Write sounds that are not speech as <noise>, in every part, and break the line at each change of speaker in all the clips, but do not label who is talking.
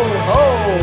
ho!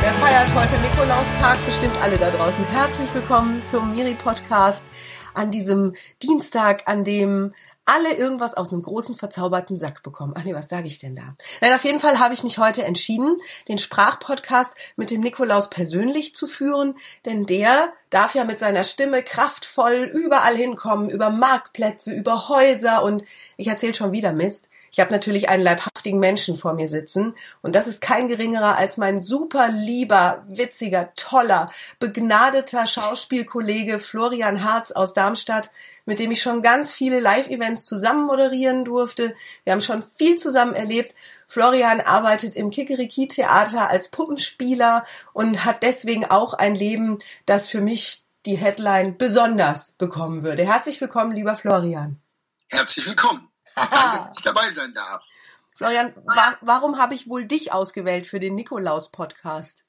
Wer feiert heute Nikolaustag? Bestimmt alle da draußen. Herzlich willkommen zum Miri-Podcast an diesem Dienstag, an dem alle irgendwas aus einem großen verzauberten Sack bekommen. Ach nee, was sage ich denn da? Nein, auf jeden Fall habe ich mich heute entschieden, den Sprachpodcast mit dem Nikolaus persönlich zu führen, denn der darf ja mit seiner Stimme kraftvoll überall hinkommen, über Marktplätze, über Häuser und ich erzähle schon wieder Mist. Ich habe natürlich einen leibhaftigen Menschen vor mir sitzen und das ist kein geringerer als mein super lieber, witziger, toller, begnadeter Schauspielkollege Florian Harz aus Darmstadt, mit dem ich schon ganz viele Live-Events zusammen moderieren durfte. Wir haben schon viel zusammen erlebt. Florian arbeitet im Kikeriki-Theater als Puppenspieler und hat deswegen auch ein Leben, das für mich die Headline besonders bekommen würde. Herzlich willkommen, lieber Florian.
Herzlich willkommen. <laughs> Danke, dass ich dabei sein darf.
Florian, wa warum habe ich wohl dich ausgewählt für den Nikolaus-Podcast?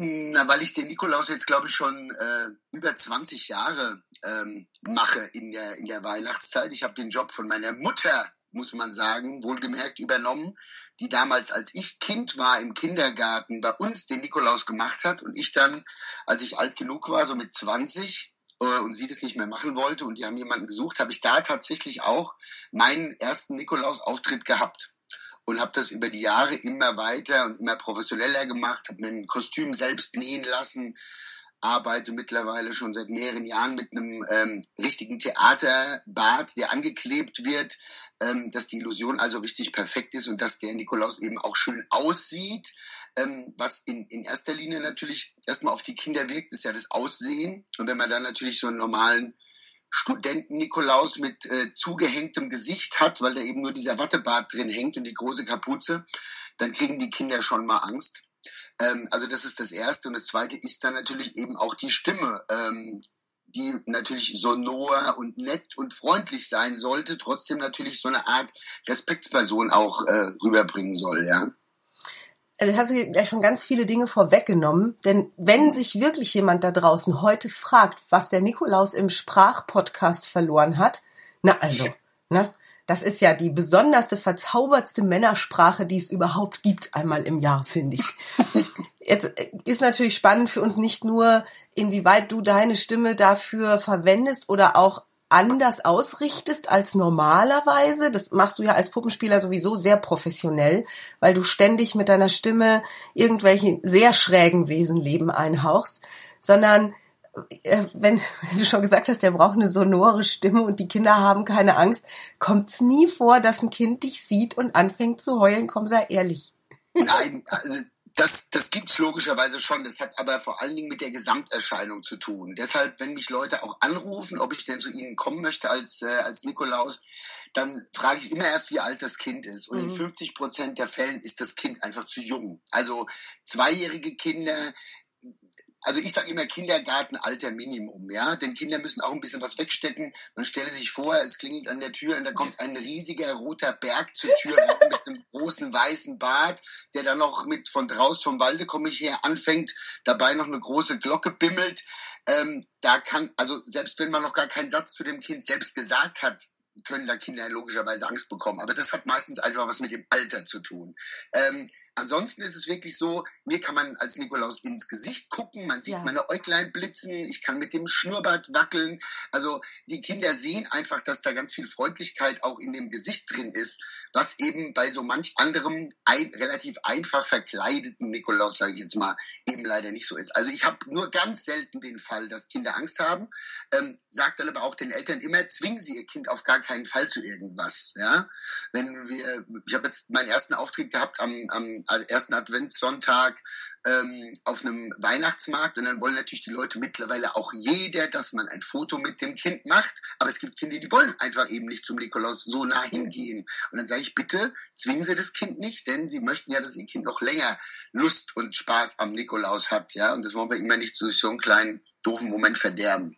Na, weil ich den Nikolaus jetzt, glaube ich, schon äh, über 20 Jahre ähm, mache in der, in der Weihnachtszeit. Ich habe den Job von meiner Mutter, muss man sagen, wohlgemerkt übernommen, die damals, als ich Kind war im Kindergarten, bei uns den Nikolaus gemacht hat und ich dann, als ich alt genug war, so mit 20, äh, und sie das nicht mehr machen wollte und die haben jemanden gesucht, habe ich da tatsächlich auch meinen ersten Nikolaus-Auftritt gehabt und habe das über die Jahre immer weiter und immer professioneller gemacht, habe mir ein Kostüm selbst nähen lassen, arbeite mittlerweile schon seit mehreren Jahren mit einem ähm, richtigen Theaterbad, der angeklebt wird, ähm, dass die Illusion also richtig perfekt ist und dass der Nikolaus eben auch schön aussieht. Ähm, was in, in erster Linie natürlich erstmal auf die Kinder wirkt, ist ja das Aussehen. Und wenn man dann natürlich so einen normalen Studenten-Nikolaus mit äh, zugehängtem Gesicht hat, weil da eben nur dieser Wattebart drin hängt und die große Kapuze, dann kriegen die Kinder schon mal Angst. Ähm, also das ist das Erste. Und das Zweite ist dann natürlich eben auch die Stimme, ähm, die natürlich sonor und nett und freundlich sein sollte, trotzdem natürlich so eine Art Respektsperson auch äh, rüberbringen soll, ja.
Also hast du gleich schon ganz viele Dinge vorweggenommen, denn wenn sich wirklich jemand da draußen heute fragt, was der Nikolaus im Sprachpodcast verloren hat, na also, <laughs> ne? Das ist ja die besonderste, verzaubertste Männersprache, die es überhaupt gibt, einmal im Jahr, finde ich. <laughs> Jetzt äh, ist natürlich spannend für uns nicht nur, inwieweit du deine Stimme dafür verwendest oder auch anders ausrichtest als normalerweise. Das machst du ja als Puppenspieler sowieso sehr professionell, weil du ständig mit deiner Stimme irgendwelche sehr schrägen Wesenleben einhauchst, sondern wenn, wenn du schon gesagt hast, der braucht eine sonore Stimme und die Kinder haben keine Angst, kommt es nie vor, dass ein Kind dich sieht und anfängt zu heulen, komm, sei ehrlich.
Nein, also das, das gibt's logischerweise schon. Das hat aber vor allen Dingen mit der Gesamterscheinung zu tun. Deshalb, wenn mich Leute auch anrufen, ob ich denn zu ihnen kommen möchte als, äh, als Nikolaus, dann frage ich immer erst, wie alt das Kind ist. Und mhm. in 50 Prozent der Fällen ist das Kind einfach zu jung. Also zweijährige Kinder, also ich sage immer Kindergartenalter Minimum, ja, denn Kinder müssen auch ein bisschen was wegstecken. Man stelle sich vor, es klingelt an der Tür und da kommt ein riesiger roter Berg zur Tür <laughs> mit einem großen weißen Bart, der dann noch mit von draußen vom Walde komme ich her anfängt, dabei noch eine große Glocke bimmelt. Ähm, da kann, also selbst wenn man noch gar keinen Satz zu dem Kind selbst gesagt hat, können da Kinder logischerweise Angst bekommen. Aber das hat meistens einfach was mit dem Alter zu tun. Ähm, Ansonsten ist es wirklich so, mir kann man als Nikolaus ins Gesicht gucken, man sieht ja. meine Äuglein blitzen, ich kann mit dem Schnurrbart wackeln. Also die Kinder sehen einfach, dass da ganz viel Freundlichkeit auch in dem Gesicht drin ist, was eben bei so manch anderem ein, relativ einfach verkleideten Nikolaus, sage ich jetzt mal, eben leider nicht so ist. Also ich habe nur ganz selten den Fall, dass Kinder Angst haben, ähm, sagt dann aber auch den Eltern immer, zwingen sie ihr Kind auf gar keinen Fall zu irgendwas. Ja, wenn wir, ich habe jetzt meinen ersten Auftritt gehabt am, am ersten Adventssonntag ähm, auf einem Weihnachtsmarkt und dann wollen natürlich die Leute mittlerweile auch jeder, dass man ein Foto mit dem Kind macht, aber es gibt Kinder, die wollen einfach eben nicht zum Nikolaus so nah hingehen und dann sage ich bitte, zwingen Sie das Kind nicht, denn Sie möchten ja, dass Ihr Kind noch länger Lust und Spaß am Nikolaus hat, ja, und das wollen wir immer nicht zu so einem kleinen doofen Moment verderben.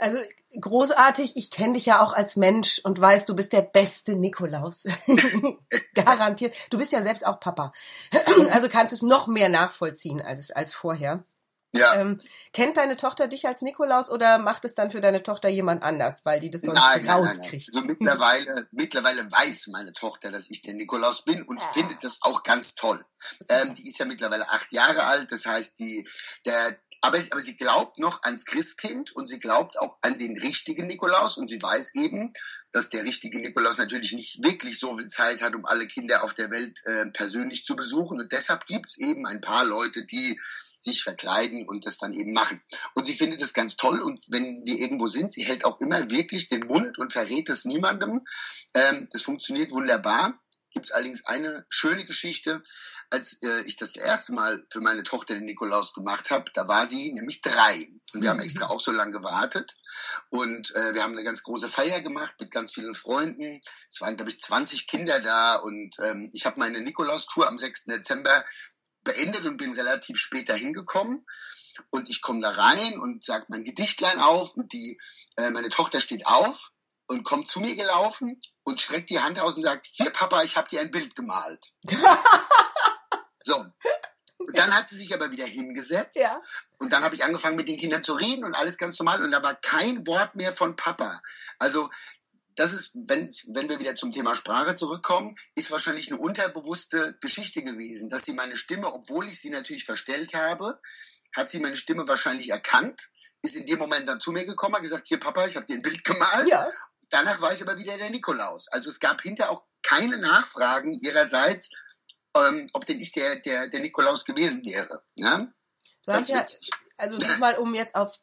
Also großartig, ich kenne dich ja auch als Mensch und weiß, du bist der beste Nikolaus. <laughs> Garantiert. Du bist ja selbst auch Papa. <clears throat> also kannst es noch mehr nachvollziehen als, als vorher. Ja. Ähm, kennt deine Tochter dich als Nikolaus oder macht es dann für deine Tochter jemand anders, weil die das sonst nein, nein, rauskriegt?
Nein, nein. Also mittlerweile, mittlerweile weiß meine Tochter, dass ich der Nikolaus bin und ja. findet das auch ganz toll. Ähm, die ist ja mittlerweile acht Jahre alt, das heißt, die, der, aber, aber sie glaubt noch ans Christkind und sie glaubt auch an den richtigen Nikolaus und sie weiß eben, dass der richtige Nikolaus natürlich nicht wirklich so viel Zeit hat, um alle Kinder auf der Welt äh, persönlich zu besuchen. Und deshalb gibt's eben ein paar Leute, die sich verkleiden und das dann eben machen. Und sie findet es ganz toll und wenn wir irgendwo sind, sie hält auch immer wirklich den Mund und verrät es niemandem. Ähm, das funktioniert wunderbar gibt es allerdings eine schöne Geschichte. Als äh, ich das erste Mal für meine Tochter den Nikolaus gemacht habe, da war sie nämlich drei. Und wir haben mhm. extra auch so lange gewartet. Und äh, wir haben eine ganz große Feier gemacht mit ganz vielen Freunden. Es waren, glaube ich, 20 Kinder da. Und ähm, ich habe meine Nikolaus-Tour am 6. Dezember beendet und bin relativ spät dahin gekommen. Und ich komme da rein und sage mein Gedichtlein auf und die, äh, meine Tochter steht auf und kommt zu mir gelaufen und streckt die Hand aus und sagt, hier Papa, ich habe dir ein Bild gemalt. <laughs> so. Und dann hat sie sich aber wieder hingesetzt. Ja. Und dann habe ich angefangen mit den Kindern zu reden und alles ganz normal. Und da war kein Wort mehr von Papa. Also das ist, wenn, wenn wir wieder zum Thema Sprache zurückkommen, ist wahrscheinlich eine unterbewusste Geschichte gewesen, dass sie meine Stimme, obwohl ich sie natürlich verstellt habe, hat sie meine Stimme wahrscheinlich erkannt, ist in dem Moment dann zu mir gekommen, hat gesagt, hier Papa, ich habe dir ein Bild gemalt. Ja danach war ich aber wieder der Nikolaus. Also es gab hinterher auch keine Nachfragen ihrerseits, ähm, ob denn ich der, der, der Nikolaus gewesen wäre. Ja?
Du hast ja, also nochmal, um jetzt auf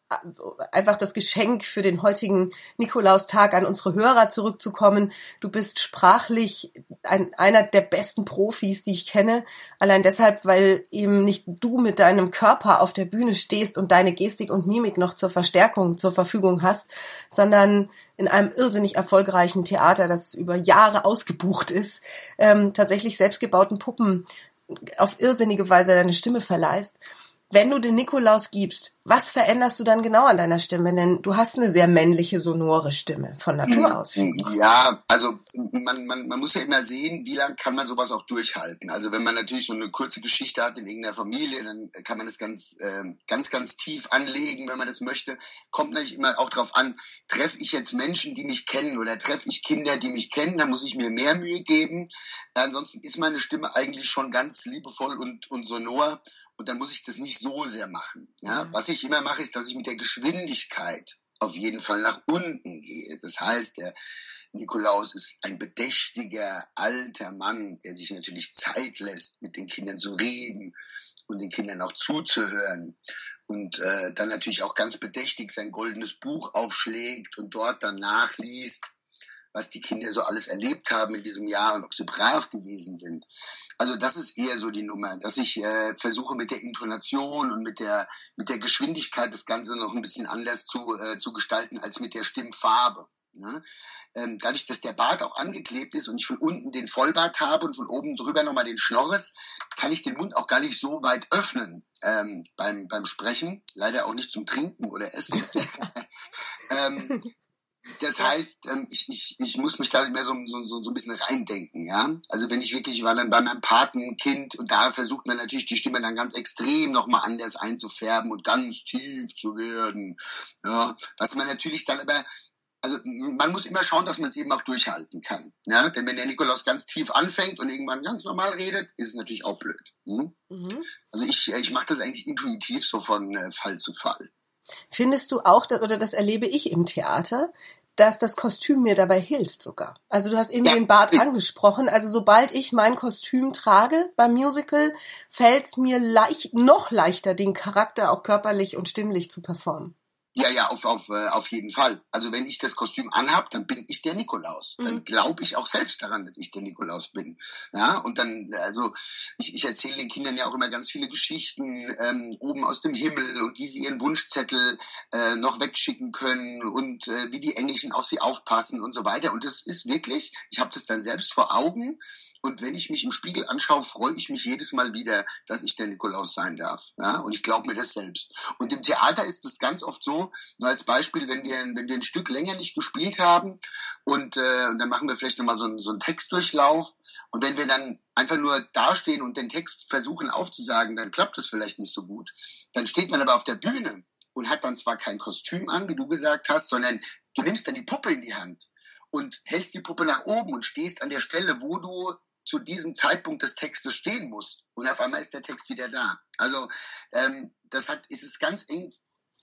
einfach das Geschenk für den heutigen Nikolaustag an unsere Hörer zurückzukommen. Du bist sprachlich ein, einer der besten Profis, die ich kenne. Allein deshalb, weil eben nicht du mit deinem Körper auf der Bühne stehst und deine Gestik und Mimik noch zur Verstärkung zur Verfügung hast, sondern in einem irrsinnig erfolgreichen Theater, das über Jahre ausgebucht ist, ähm, tatsächlich selbstgebauten Puppen auf irrsinnige Weise deine Stimme verleihst. Wenn du den Nikolaus gibst, was veränderst du dann genau an deiner Stimme? Denn du hast eine sehr männliche, sonore Stimme von Natur aus.
Ja, also man, man, man muss ja immer sehen, wie lange kann man sowas auch durchhalten. Also wenn man natürlich so eine kurze Geschichte hat in irgendeiner Familie, dann kann man das ganz, äh, ganz, ganz tief anlegen, wenn man das möchte. Kommt natürlich immer auch darauf an, treffe ich jetzt Menschen, die mich kennen oder treffe ich Kinder, die mich kennen, dann muss ich mir mehr Mühe geben. Ansonsten ist meine Stimme eigentlich schon ganz liebevoll und, und sonor und dann muss ich das nicht so sehr machen. Ja? Mhm. Was ich immer mache, ist, dass ich mit der Geschwindigkeit auf jeden Fall nach unten gehe. Das heißt, der Nikolaus ist ein bedächtiger alter Mann, der sich natürlich Zeit lässt, mit den Kindern zu reden und den Kindern auch zuzuhören und äh, dann natürlich auch ganz bedächtig sein goldenes Buch aufschlägt und dort dann nachliest was die Kinder so alles erlebt haben in diesem Jahr und ob sie brav gewesen sind. Also das ist eher so die Nummer, dass ich äh, versuche mit der Intonation und mit der mit der Geschwindigkeit das Ganze noch ein bisschen anders zu, äh, zu gestalten als mit der Stimmfarbe. Ne? Ähm, dadurch, dass der Bart auch angeklebt ist und ich von unten den Vollbart habe und von oben drüber nochmal den Schnorres, kann ich den Mund auch gar nicht so weit öffnen ähm, beim, beim Sprechen. Leider auch nicht zum Trinken oder Essen. <laughs> <laughs> ähm, das heißt, ähm, ich, ich, ich muss mich da mehr so, so, so, so ein bisschen reindenken, ja. Also wenn ich wirklich, war dann bei meinem Patenkind und da versucht man natürlich die Stimme dann ganz extrem nochmal anders einzufärben und ganz tief zu werden. Ja, was man natürlich dann aber, also man muss immer schauen, dass man es eben auch durchhalten kann. Ja? Denn wenn der Nikolaus ganz tief anfängt und irgendwann ganz normal redet, ist es natürlich auch blöd. Hm? Mhm. Also ich, ich mache das eigentlich intuitiv so von äh, Fall zu Fall.
Findest du auch, oder das erlebe ich im Theater, dass das Kostüm mir dabei hilft sogar. Also du hast eben ja, den Bart angesprochen. Also sobald ich mein Kostüm trage beim Musical, fällt es mir leicht, noch leichter, den Charakter auch körperlich und stimmlich zu performen.
Ja, ja, auf, auf, äh, auf jeden Fall. Also wenn ich das Kostüm anhab, dann bin ich der Nikolaus. Mhm. Dann glaube ich auch selbst daran, dass ich der Nikolaus bin. Ja, und dann, also ich, ich erzähle den Kindern ja auch immer ganz viele Geschichten ähm, oben aus dem Himmel und wie sie ihren Wunschzettel äh, noch wegschicken können und äh, wie die Englischen auf sie aufpassen und so weiter. Und das ist wirklich, ich habe das dann selbst vor Augen Und wenn ich mich im Spiegel anschaue, freue ich mich jedes Mal wieder, dass ich der Nikolaus sein darf. Ja? Und ich glaube mir das selbst. Und im Theater ist es ganz oft so, nur als Beispiel, wenn wir, wenn wir ein Stück länger nicht gespielt haben und, äh, und dann machen wir vielleicht nochmal so, einen, so einen Textdurchlauf. Und wenn wir dann einfach nur dastehen und den Text versuchen aufzusagen, dann klappt das vielleicht nicht so gut. Dann steht man aber auf der Bühne und hat dann zwar kein Kostüm an, wie du gesagt hast, sondern du nimmst dann die Puppe in die Hand und hältst die Puppe nach oben und stehst an der Stelle, wo du zu diesem Zeitpunkt des Textes stehen musst. Und auf einmal ist der Text wieder da. Also ähm, das hat, ist es ganz eng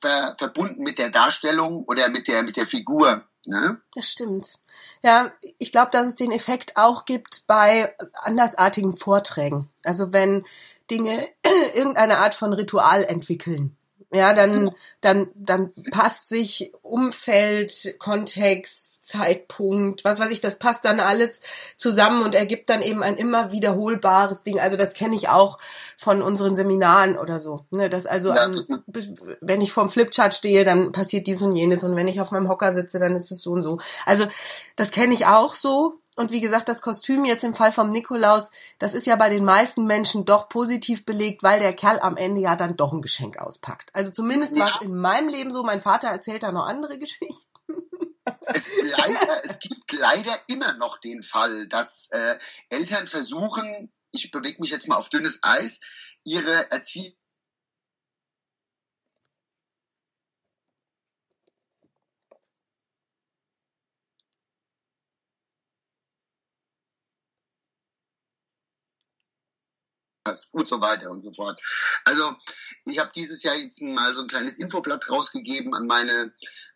ver, verbunden mit der Darstellung oder mit der mit der Figur. Ne?
Das stimmt. Ja, ich glaube, dass es den Effekt auch gibt bei andersartigen Vorträgen. Also wenn Dinge <clears throat> irgendeine Art von Ritual entwickeln. Ja, dann, dann, dann passt sich Umfeld, Kontext, Zeitpunkt, was weiß ich, das passt dann alles zusammen und ergibt dann eben ein immer wiederholbares Ding. Also das kenne ich auch von unseren Seminaren oder so. Ne, das also, ein, wenn ich vorm Flipchart stehe, dann passiert dies und jenes und wenn ich auf meinem Hocker sitze, dann ist es so und so. Also das kenne ich auch so. Und wie gesagt, das Kostüm jetzt im Fall vom Nikolaus, das ist ja bei den meisten Menschen doch positiv belegt, weil der Kerl am Ende ja dann doch ein Geschenk auspackt. Also zumindest war es in meinem Leben so. Mein Vater erzählt da noch andere <laughs> Geschichten.
Es, leider, es gibt leider immer noch den Fall, dass äh, Eltern versuchen, ich bewege mich jetzt mal auf dünnes Eis, ihre Erziehung und so weiter und so fort. Also ich habe dieses Jahr jetzt mal so ein kleines Infoblatt rausgegeben an meine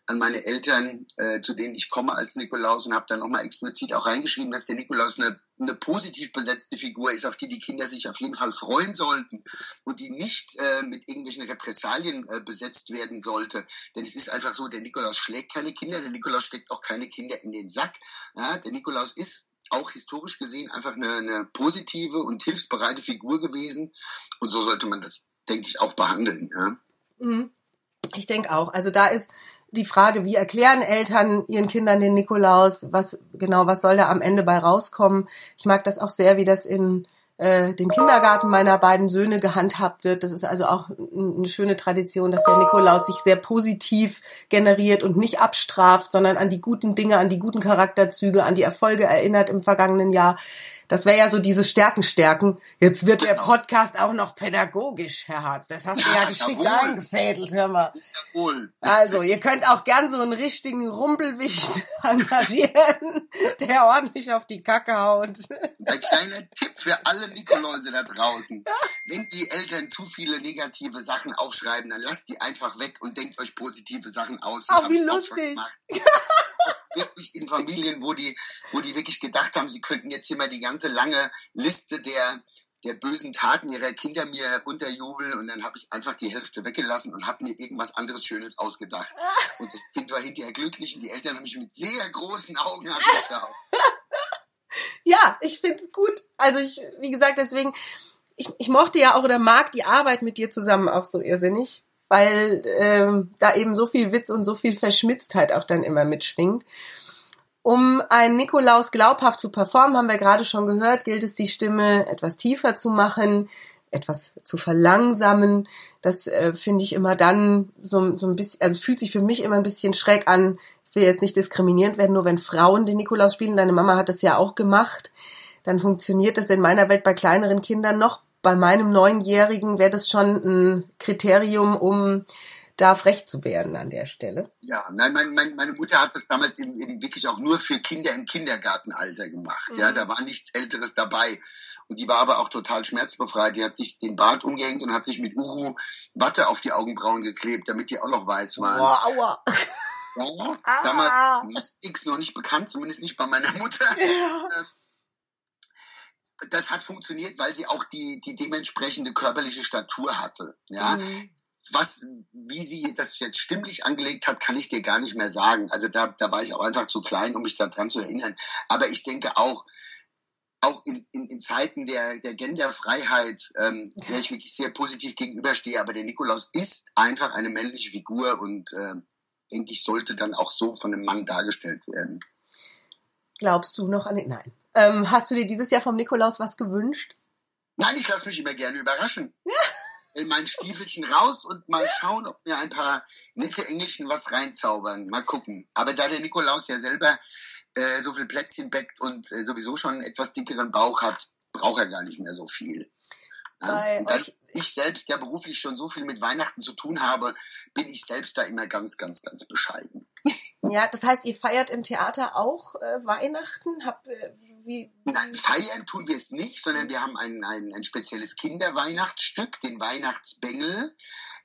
an meine Eltern, äh, zu denen ich komme als Nikolaus und habe dann nochmal explizit auch reingeschrieben, dass der Nikolaus eine, eine positiv besetzte Figur ist, auf die die Kinder sich auf jeden Fall freuen sollten und die nicht äh, mit irgendwelchen Repressalien äh, besetzt werden sollte. Denn es ist einfach so, der Nikolaus schlägt keine Kinder, der Nikolaus steckt auch keine Kinder in den Sack. Ja, der Nikolaus ist auch historisch gesehen einfach eine, eine positive und hilfsbereite Figur gewesen. Und so sollte man das, denke ich, auch behandeln. Ja?
Mhm. Ich denke auch. Also da ist die Frage, wie erklären Eltern ihren Kindern den Nikolaus? Was genau, was soll da am Ende bei rauskommen? Ich mag das auch sehr, wie das in äh, dem Kindergarten meiner beiden Söhne gehandhabt wird. Das ist also auch eine schöne Tradition, dass der Nikolaus sich sehr positiv generiert und nicht abstraft, sondern an die guten Dinge, an die guten Charakterzüge, an die Erfolge erinnert im vergangenen Jahr. Das wäre ja so dieses Stärken stärken. Jetzt wird der Podcast auch noch pädagogisch, Herr Hartz. Das hast du ja, ja geschickt eingefädelt, hör mal. Jawohl. Also, ihr könnt auch gern so einen richtigen Rumpelwicht <laughs> engagieren, der ordentlich auf die Kacke haut.
Ein kleiner Tipp für alle Nikoläuse da draußen. Wenn die Eltern zu viele negative Sachen aufschreiben, dann lasst die einfach weg und denkt euch positive Sachen aus.
Das oh, wie lustig.
wirklich in Familien, wo die, wo die wirklich gedacht haben, sie könnten jetzt immer die ganze lange Liste der, der bösen Taten ihrer Kinder mir unterjubeln und dann habe ich einfach die Hälfte weggelassen und habe mir irgendwas anderes Schönes ausgedacht. <laughs> Und das Kind war hinterher glücklich und die Eltern haben mich mit sehr großen Augen angeschaut. <laughs>
ja, ich find's gut. Also ich, wie gesagt, deswegen, ich, ich mochte ja auch oder mag die Arbeit mit dir zusammen auch so irrsinnig weil ähm, da eben so viel Witz und so viel Verschmitztheit auch dann immer mitschwingt. Um einen Nikolaus glaubhaft zu performen, haben wir gerade schon gehört, gilt es, die Stimme etwas tiefer zu machen, etwas zu verlangsamen. Das äh, finde ich immer dann so, so ein bisschen, also fühlt sich für mich immer ein bisschen schräg an. Ich will jetzt nicht diskriminierend werden, nur wenn Frauen den Nikolaus spielen. Deine Mama hat das ja auch gemacht. Dann funktioniert das in meiner Welt bei kleineren Kindern noch bei meinem Neunjährigen wäre das schon ein Kriterium, um da frech zu werden an der Stelle.
Ja, nein, mein, mein, meine Mutter hat das damals eben, eben wirklich auch nur für Kinder im Kindergartenalter gemacht. Mhm. Ja, da war nichts Älteres dabei. Und die war aber auch total schmerzbefreit. Die hat sich den Bart umgehängt und hat sich mit Uhu Watte auf die Augenbrauen geklebt, damit die auch noch weiß waren. Boah, aua. Ja, damals ah. X noch nicht bekannt, zumindest nicht bei meiner Mutter. <laughs> Ja. Äh, das hat funktioniert, weil sie auch die, die dementsprechende körperliche Statur hatte. Ja. Mhm. Was, wie sie das jetzt stimmlich angelegt hat, kann ich dir gar nicht mehr sagen. Also da, da war ich auch einfach zu klein, um mich daran zu erinnern. Aber ich denke auch, auch in, in, in Zeiten der, der Genderfreiheit, ähm, der ich wirklich sehr positiv gegenüberstehe, aber der Nikolaus ist einfach eine männliche Figur und äh, denke ich, sollte dann auch so von einem Mann dargestellt werden.
Glaubst du noch an den? Nein. Ähm, hast du dir dieses Jahr vom Nikolaus was gewünscht?
Nein, ich lasse mich immer gerne überraschen. Ja. <laughs> In mein Stiefelchen raus und mal schauen, ob mir ein paar nette Engelchen was reinzaubern. Mal gucken. Aber da der Nikolaus ja selber äh, so viel Plätzchen bäckt und äh, sowieso schon einen etwas dickeren Bauch hat, braucht er gar nicht mehr so viel. Ja? Und dann, ich selbst ja beruflich schon so viel mit Weihnachten zu tun habe, bin ich selbst da immer ganz, ganz, ganz bescheiden.
Ja, das heißt, ihr feiert im Theater auch äh, Weihnachten? Hab, äh,
wie, Nein, feiern tun wir es nicht, sondern wir haben ein, ein, ein spezielles Kinderweihnachtsstück, den Weihnachtsbengel,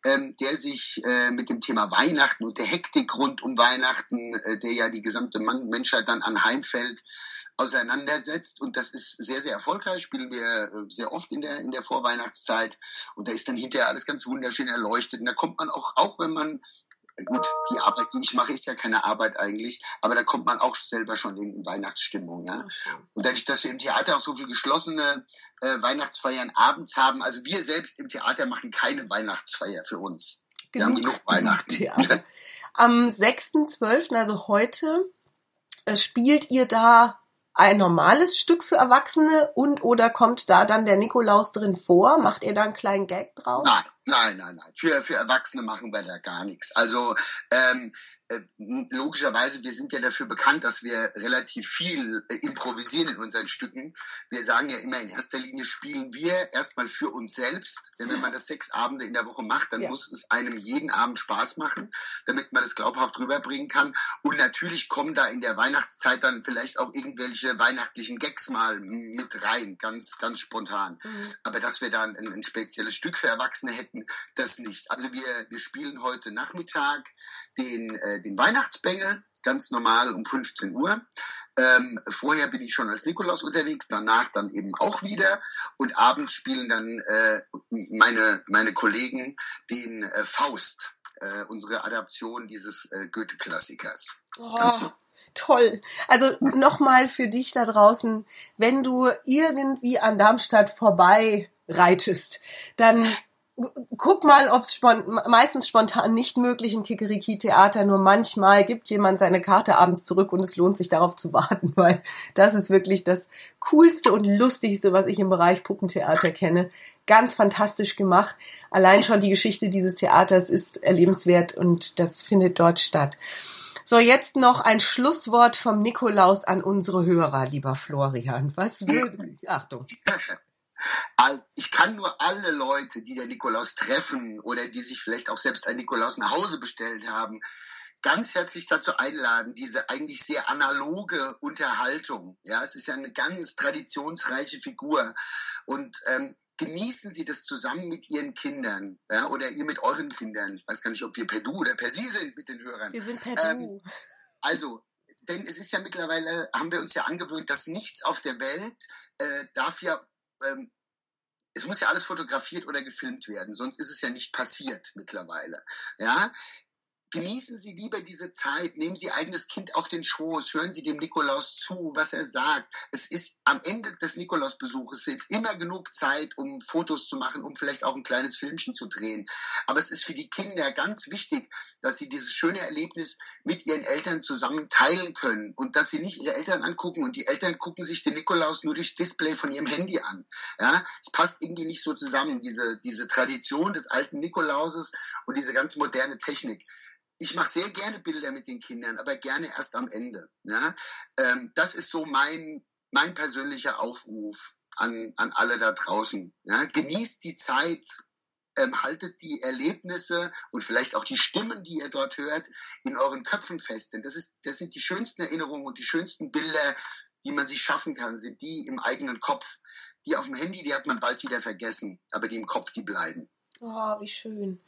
ähm, der sich äh, mit dem Thema Weihnachten und der Hektik rund um Weihnachten, äh, der ja die gesamte Man Menschheit dann anheimfällt, auseinandersetzt. Und das ist sehr, sehr erfolgreich, spielen wir äh, sehr oft in der, in der Vorweihnachtszeit. Und da ist dann hinterher alles ganz wunderschön erleuchtet. Und da kommt man auch, auch wenn man gut, die Arbeit, die ich mache, ist ja keine Arbeit eigentlich, aber da kommt man auch selber schon in Weihnachtsstimmung. Ja? Und dadurch, dass wir im Theater auch so viel geschlossene äh, Weihnachtsfeiern abends haben, also wir selbst im Theater machen keine Weihnachtsfeier für uns. Genug, wir haben genug Weihnachten.
Theater. <laughs> Am 6.12., also heute, äh, spielt ihr da ein normales Stück für Erwachsene und oder kommt da dann der Nikolaus drin vor? Macht ihr da einen kleinen Gag drauf?
Nein, nein, nein, nein. Für, für Erwachsene machen wir da gar nichts. Also ähm, äh, logischerweise, wir sind ja dafür bekannt, dass wir relativ viel äh, improvisieren in unseren Stücken. Wir sagen ja immer, in erster Linie spielen wir erstmal für uns selbst. Denn wenn man das sechs Abende in der Woche macht, dann ja. muss es einem jeden Abend Spaß machen, damit man das glaubhaft rüberbringen kann. Und natürlich kommen da in der Weihnachtszeit dann vielleicht auch irgendwelche weihnachtlichen Gags mal mit rein, ganz, ganz spontan. Mhm. Aber dass wir da ein, ein spezielles Stück für Erwachsene hätten, das nicht. Also wir, wir spielen heute Nachmittag den äh, den Weihnachtsbengel, ganz normal um 15 Uhr. Ähm, vorher bin ich schon als Nikolaus unterwegs, danach dann eben auch wieder. Und abends spielen dann äh, meine, meine Kollegen den äh, Faust, äh, unsere Adaption dieses äh, Goethe-Klassikers.
Oh, toll. Also nochmal für dich da draußen, wenn du irgendwie an Darmstadt vorbei reitest, dann guck mal, ob es spont meistens spontan nicht möglich im Kikeriki-Theater, nur manchmal gibt jemand seine Karte abends zurück und es lohnt sich darauf zu <laughs> warten, weil das ist wirklich das Coolste und Lustigste, was ich im Bereich Puppentheater kenne. Ganz fantastisch gemacht. Allein schon die Geschichte dieses Theaters ist erlebenswert und das findet dort statt. So, jetzt noch ein Schlusswort vom Nikolaus an unsere Hörer, lieber Florian. Was <laughs> will, Achtung. <laughs>
Ich kann nur alle Leute, die der Nikolaus treffen oder die sich vielleicht auch selbst ein Nikolaus nach Hause bestellt haben, ganz herzlich dazu einladen, diese eigentlich sehr analoge Unterhaltung. Ja, es ist ja eine ganz traditionsreiche Figur und ähm, genießen Sie das zusammen mit Ihren Kindern ja, oder ihr mit euren Kindern. Ich weiß gar nicht, ob wir per Du oder per Sie sind mit den Hörern.
Wir sind per Du. Ähm,
also, denn es ist ja mittlerweile, haben wir uns ja angewöhnt, dass nichts auf der Welt äh, darf ja ähm, es muss ja alles fotografiert oder gefilmt werden, sonst ist es ja nicht passiert mittlerweile. Ja, Genießen Sie lieber diese Zeit, nehmen Sie eigenes Kind auf den Schoß, hören Sie dem Nikolaus zu, was er sagt. Es ist am Ende des Nikolausbesuches jetzt immer genug Zeit, um Fotos zu machen, um vielleicht auch ein kleines Filmchen zu drehen. Aber es ist für die Kinder ganz wichtig, dass sie dieses schöne Erlebnis mit ihren Eltern zusammen teilen können und dass sie nicht ihre Eltern angucken und die Eltern gucken sich den Nikolaus nur durchs Display von ihrem Handy an. Ja, es passt irgendwie nicht so zusammen, diese, diese Tradition des alten Nikolauses und diese ganz moderne Technik ich mache sehr gerne Bilder mit den Kindern, aber gerne erst am Ende. Ja? Ähm, das ist so mein, mein persönlicher Aufruf an, an alle da draußen. Ja? Genießt die Zeit, ähm, haltet die Erlebnisse und vielleicht auch die Stimmen, die ihr dort hört, in euren Köpfen fest. Denn das, ist, das sind die schönsten Erinnerungen und die schönsten Bilder, die man sich schaffen kann, sind die im eigenen Kopf. Die auf dem Handy, die hat man bald wieder vergessen, aber die im Kopf, die bleiben.
Oh, wie schön.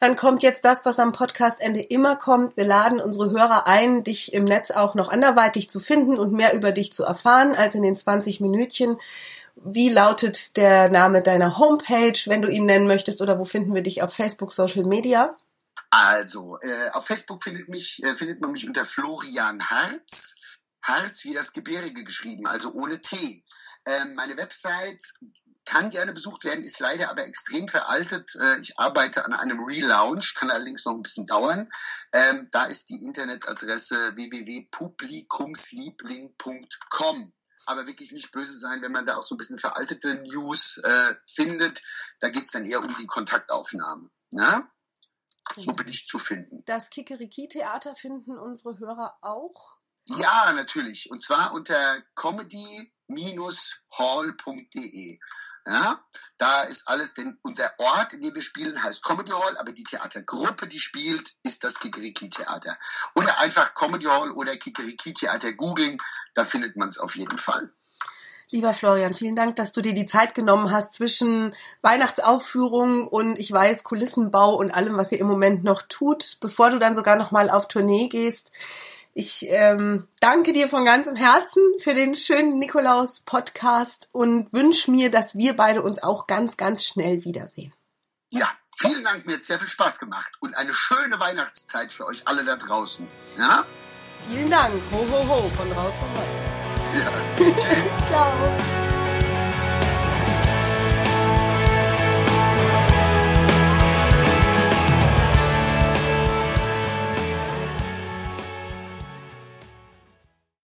Dann kommt jetzt das, was am Podcastende immer kommt. Wir laden unsere Hörer ein, dich im Netz auch noch anderweitig zu finden und mehr über dich zu erfahren als in den 20 Minütchen. Wie lautet der Name deiner Homepage, wenn du ihn nennen möchtest, oder wo finden wir dich auf Facebook, Social Media?
Also, äh, auf Facebook findet, mich, äh, findet man mich unter Florian Harz. Harz wie das Gebirge geschrieben, also ohne T. Ähm, meine Website kann gerne besucht werden, ist leider aber extrem veraltet. Äh, ich arbeite an einem Relaunch, kann allerdings noch ein bisschen dauern. Ähm, da ist die Internetadresse www.publikumsliebling.com. aber wirklich nicht böse sein, wenn man da auch so ein bisschen veraltete News äh, findet. Da geht's dann eher um die Kontaktaufnahme. Ja? So bin ich zu finden.
Das Kikeriki-Theater finden unsere Hörer auch?
Ja, natürlich. Und zwar unter comedy-hall.de. Ja, da ist alles, denn unser Ort, in dem wir spielen, heißt Comedy Hall, aber die Theatergruppe, die spielt, ist das Kikeriki-Theater. Oder einfach Comedy Hall oder Kikeriki-Theater googeln, da findet man es auf jeden Fall.
Lieber Florian, vielen Dank, dass du dir die Zeit genommen hast zwischen Weihnachtsaufführung und ich weiß Kulissenbau und allem, was ihr im Moment noch tut, bevor du dann sogar noch mal auf Tournee gehst. Ich ähm, danke dir von ganzem Herzen für den schönen Nikolaus-Podcast und wünsche mir, dass wir beide uns auch ganz, ganz schnell wiedersehen.
Ja, vielen Dank, mir hat sehr viel Spaß gemacht und eine schöne Weihnachtszeit für euch alle da draußen. Ja?
Vielen Dank. Ho, ho, ho, von draußen vorbei.
Ja. <laughs> Tschüss.
Ciao.